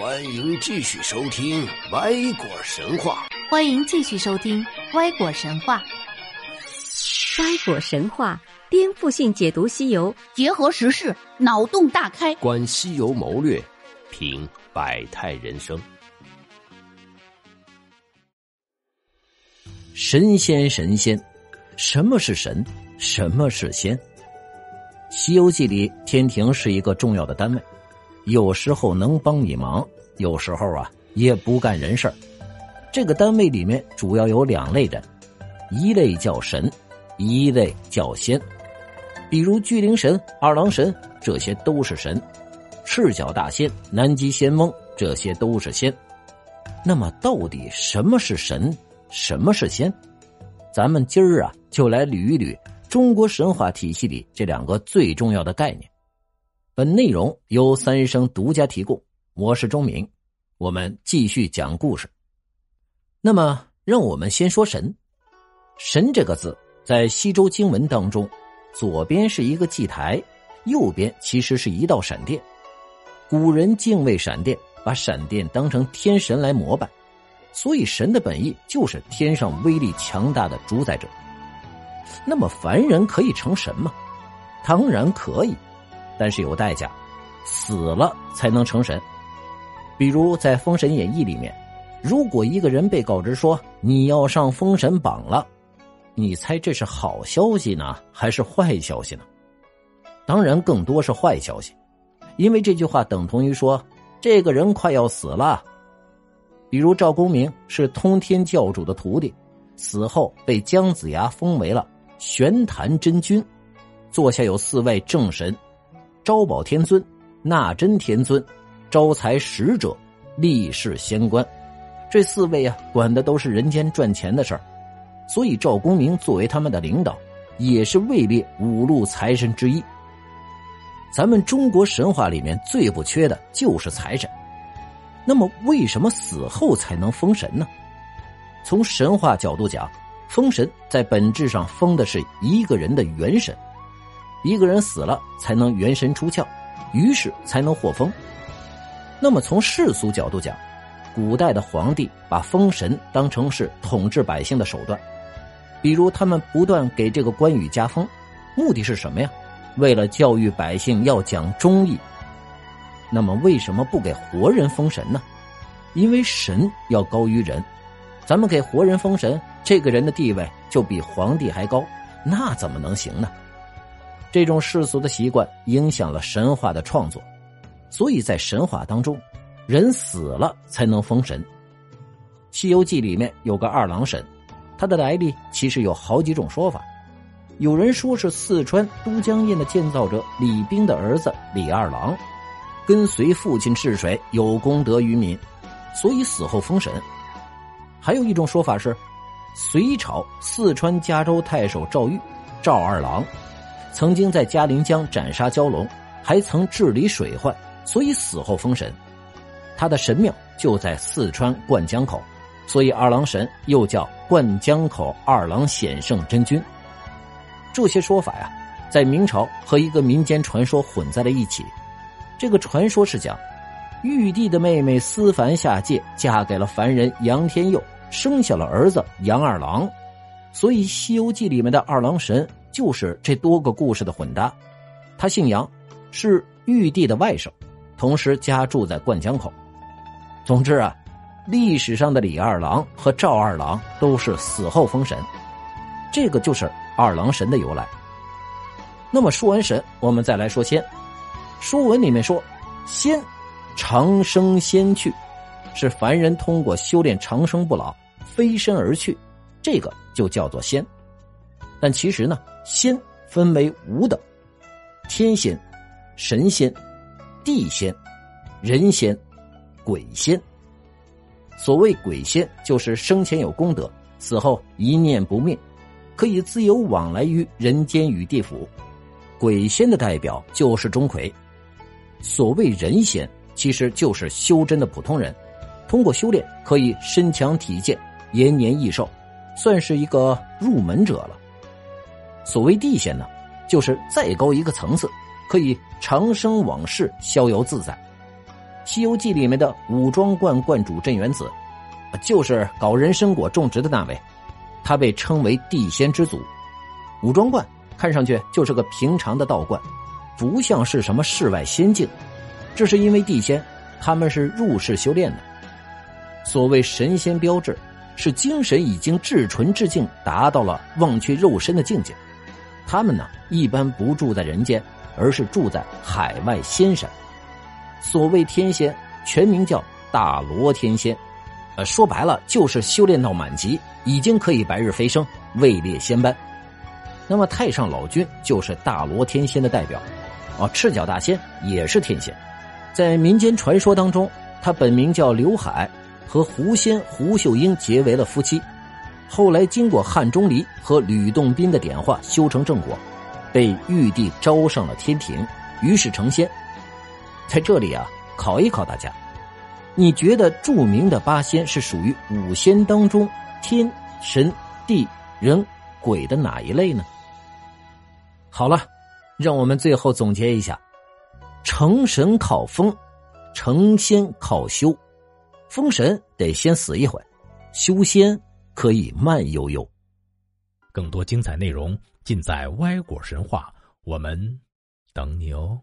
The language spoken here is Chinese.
欢迎继续收听《歪果神话》。欢迎继续收听《歪果神话》。歪果神话颠覆性解读西游，结合时事，脑洞大开，观西游谋略，品百态人生。神仙，神仙，什么是神？什么是仙？《西游记》里，天庭是一个重要的单位。有时候能帮你忙，有时候啊也不干人事这个单位里面主要有两类人，一类叫神，一类叫仙。比如巨灵神、二郎神，这些都是神；赤脚大仙、南极仙翁，这些都是仙。那么到底什么是神，什么是仙？咱们今儿啊就来捋一捋中国神话体系里这两个最重要的概念。本内容由三生独家提供，我是钟明，我们继续讲故事。那么，让我们先说神。神这个字在西周经文当中，左边是一个祭台，右边其实是一道闪电。古人敬畏闪电，把闪电当成天神来膜拜，所以神的本意就是天上威力强大的主宰者。那么，凡人可以成神吗？当然可以。但是有代价，死了才能成神。比如在《封神演义》里面，如果一个人被告知说你要上封神榜了，你猜这是好消息呢，还是坏消息呢？当然更多是坏消息，因为这句话等同于说这个人快要死了。比如赵公明是通天教主的徒弟，死后被姜子牙封为了玄坛真君，座下有四位正神。招宝天尊、纳真天尊、招财使者、立世仙官，这四位啊，管的都是人间赚钱的事儿，所以赵公明作为他们的领导，也是位列五路财神之一。咱们中国神话里面最不缺的就是财神，那么为什么死后才能封神呢？从神话角度讲，封神在本质上封的是一个人的元神。一个人死了才能元神出窍，于是才能获封。那么从世俗角度讲，古代的皇帝把封神当成是统治百姓的手段，比如他们不断给这个关羽加封，目的是什么呀？为了教育百姓要讲忠义。那么为什么不给活人封神呢？因为神要高于人，咱们给活人封神，这个人的地位就比皇帝还高，那怎么能行呢？这种世俗的习惯影响了神话的创作，所以在神话当中，人死了才能封神。《西游记》里面有个二郎神，他的来历其实有好几种说法。有人说是四川都江堰的建造者李冰的儿子李二郎，跟随父亲治水，有功德于民，所以死后封神。还有一种说法是，隋朝四川嘉州太守赵玉，赵二郎。曾经在嘉陵江斩杀蛟龙，还曾治理水患，所以死后封神。他的神庙就在四川灌江口，所以二郎神又叫灌江口二郎显圣真君。这些说法呀，在明朝和一个民间传说混在了一起。这个传说是讲，玉帝的妹妹思凡下界，嫁给了凡人杨天佑，生下了儿子杨二郎，所以《西游记》里面的二郎神。就是这多个故事的混搭，他姓杨，是玉帝的外甥，同时家住在灌江口。总之啊，历史上的李二郎和赵二郎都是死后封神，这个就是二郎神的由来。那么说完神，我们再来说仙。《书文》里面说，仙，长生仙去，是凡人通过修炼长生不老，飞身而去，这个就叫做仙。但其实呢。仙分为五等：天仙、神仙、地仙、人仙、鬼仙。所谓鬼仙，就是生前有功德，死后一念不灭，可以自由往来于人间与地府。鬼仙的代表就是钟馗。所谓人仙，其实就是修真的普通人，通过修炼可以身强体健、延年益寿，算是一个入门者了。所谓地仙呢，就是再高一个层次，可以长生往世、逍遥自在。西游记》里面的武装观观主镇元子，就是搞人参果种植的那位，他被称为地仙之祖。武装观看上去就是个平常的道观，不像是什么世外仙境。这是因为地仙他们是入世修炼的。所谓神仙标志，是精神已经至纯至净，达到了忘却肉身的境界。他们呢，一般不住在人间，而是住在海外仙山。所谓天仙，全名叫大罗天仙，呃，说白了就是修炼到满级，已经可以白日飞升，位列仙班。那么太上老君就是大罗天仙的代表，啊，赤脚大仙也是天仙，在民间传说当中，他本名叫刘海。和狐仙胡秀英结为了夫妻，后来经过汉钟离和吕洞宾的点化，修成正果，被玉帝招上了天庭，于是成仙。在这里啊，考一考大家，你觉得著名的八仙是属于五仙当中天神地人鬼的哪一类呢？好了，让我们最后总结一下：成神靠封，成仙靠修。封神得先死一回，修仙可以慢悠悠。更多精彩内容尽在歪果神话，我们等你哦。